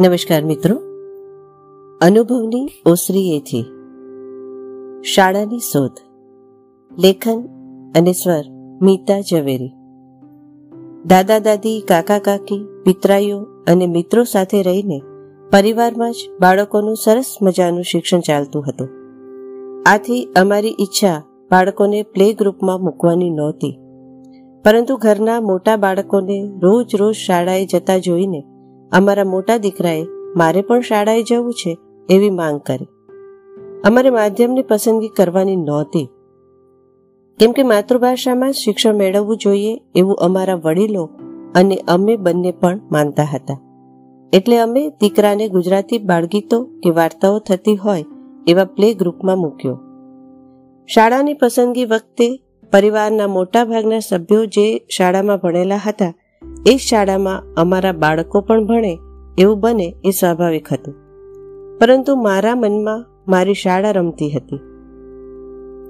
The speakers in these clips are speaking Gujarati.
નમસ્કાર મિત્રો. અનુભવની ઓસરીએથી શાળાની શોધ. લેખન અને સ્વર મીતા ઝવેરી. દાદા દાદી, કાકા કાકી, પિતરાઈઓ અને મિત્રો સાથે રહીને પરિવારમાં જ બાળકોનું સરસ મજાનું શિક્ષણ ચાલતું હતું. આથી અમારી ઈચ્છા બાળકોને પ્લે ગ્રુપમાં મૂકવાની નહોતી. પરંતુ ઘરના મોટા બાળકોને રોજ રોજ શાળાએ જતા જોઈને અમારા મોટા દીકરાએ મારે પણ શાળાએ જવું છે એવી માંગ કરી. અમારે માધ્યમની પસંદગી કરવાની નહોતી. કેમ કે માતૃભાષામાં શિક્ષણ મેળવવું જોઈએ એવું અમારા વડીલો અને અમે બંને પણ માનતા હતા. એટલે અમે દીકરાને ગુજરાતી બાળગીતો કે વાર્તાઓ થતી હોય એવા પ્લે ગ્રુપમાં મૂક્યો. શાળાની પસંદગી વખતે પરિવારના મોટા ભાગના સભ્યો જે શાળામાં ભણેલા હતા એ શાળામાં અમારા બાળકો પણ ભણે એવું બને એ સ્વાભાવિક હતું. પરંતુ મારા મનમાં મારી શાળા રમતી હતી.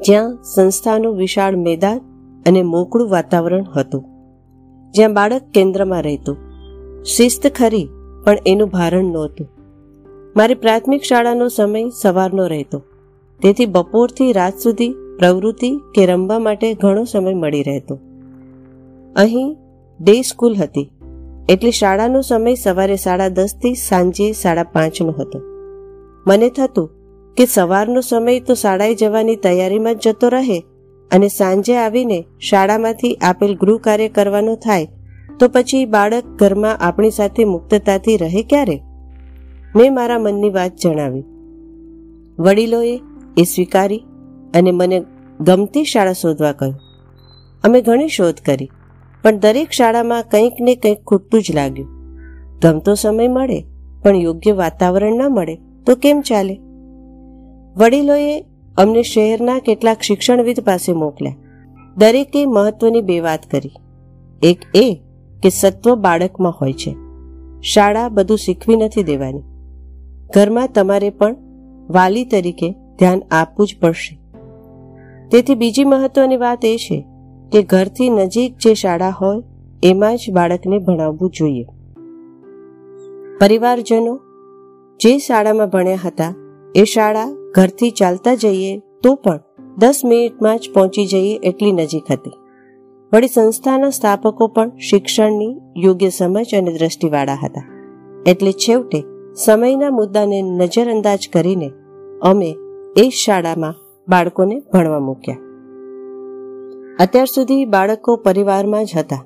જ્યાં સંસ્થાનું વિશાળ મેદાન અને મોકળું વાતાવરણ હતું. જ્યાં બાળક કેન્દ્રમાં રહેતું. શિસ્ત ખરી, પણ એનું ભારણ નહોતું. મારી પ્રાથમિક શાળાનો સમય સવારનો રહેતો. તેથી બપોરથી રાત સુધી પ્રવૃત્તિ કે રમવા માટે ઘણો સમય મળી રહેતો. અહીં ડે સ્કૂલ હતી. એટલે શાળાનો સમય સવારે સાડા દસથી સાંજે સાડા પાંચનો હતો. મને થતું કે સવારનો સમય તો શાળાએ જવાની તૈયારીમાં જ જતો રહે અને સાંજે આવીને શાળામાંથી આપેલ ગૃહ કાર્ય કરવાનો થાય, તો પછી બાળક ઘરમાં આપણી સાથે મુક્તતાથી રહે ક્યારે? મેં મારા મનની વાત જણાવી. વડીલોએ એ સ્વીકારી અને મને ગમતી શાળા શોધવા કહ્યું. અમે ઘણી શોધ કરી. પણ દરેક શાળામાં કંઈક ને કંઈક ખૂટતું જ લાગ્યું. ગમતો સમય મળે, પણ યોગ્ય વાતાવરણ ન મળે, તો કેમ ચાલે? વડીલોએ અમને શહેરના કેટલાક શિક્ષણવિદ પાસે મોકલ્યા. દરેકે મહત્વની બે વાત કરી. એક એ કે સત્વ બાળકમાં હોય છે. શાળા બધું શીખવી નથી દેવાની. ઘરમાં તમારે પણ વાલી તરીકે ધ્યાન આપવું જ પડશે. તેથી બીજી મહત્વની વાત એ છે કે ઘરથી નજીક જે શાળા હોય, એમાં જ બાળકને ભણાવવું જોઈએ. પરિવારજનો, જે શાળામાં ભણ્યા હતા, એ શાળા ઘરથી ચાલતા જઈએ તો પણ દસ મિનિટમાં જ પહોંચી જઈએ એટલી નજીક હતી. વળી સંસ્થાના સ્થાપકો પણ શિક્ષણની યોગ્ય સમજ અને દ્રષ્ટિવાળા હતા. એટલે છેવટે સમયના મુદ્દાને નજરઅંદાજ કરીને અમે એ શાળામાં બાળકોને ભણવા મૂક્યા. અત્યાર સુધી બાળકો પરિવારમાં જ હતા.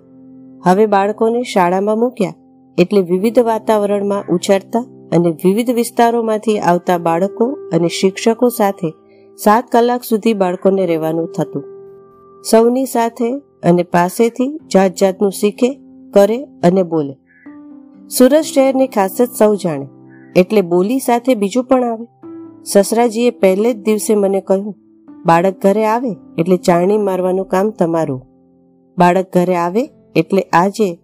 હવે બાળકોને શાળામાં મૂક્યા એટલે વિવિધ વાતાવરણમાં ઉછળતા અને વિવિધ વિસ્તારોમાંથી આવતા બાળકો અને શિક્ષકો સાથે સાત કલાક સુધી બાળકોને રહેવાનું થતું. સૌની સાથે અને પાસેથી જાત જાતનું શીખે, કરે અને બોલે. સુરત શહેરની ખાસિયત સૌ જાણે, એટલે બોલી સાથે બીજું પણ આવે. સસરાજીએ પહેલે જ દિવસે મને કહ્યું બાળક ઘરે આવે એટલે ચાણી મારવાનું કામ તમારું. બાળક ઘરે આવે એટલે આજે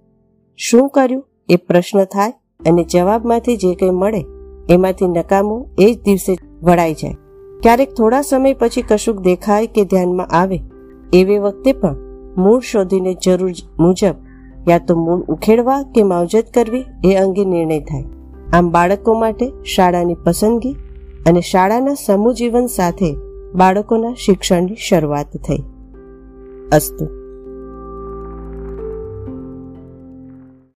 શું કર્યું? એ પ્રશ્ન થાય અને જવાબમાંથી જે કંઈ મળે એમાંથી નકામું એ જ દિવસે વળાઈ જાય. ક્યારેક થોડા સમય પછી કશુંક દેખાય કે ધ્યાનમાં આવે. એવી વખતે પણ મૂળ શોધીને જરૂર મુજબ યા તો મૂળ ઉખેડવા કે માવજત કરવી એ અંગે નિર્ણય થાય. આમ બાળકો માટે શાળાની પસંદગી અને શાળાના સમૂહ જીવન સાથે બાળકોના શિક્ષણની શરૂઆત થઈ. અસ્તુ.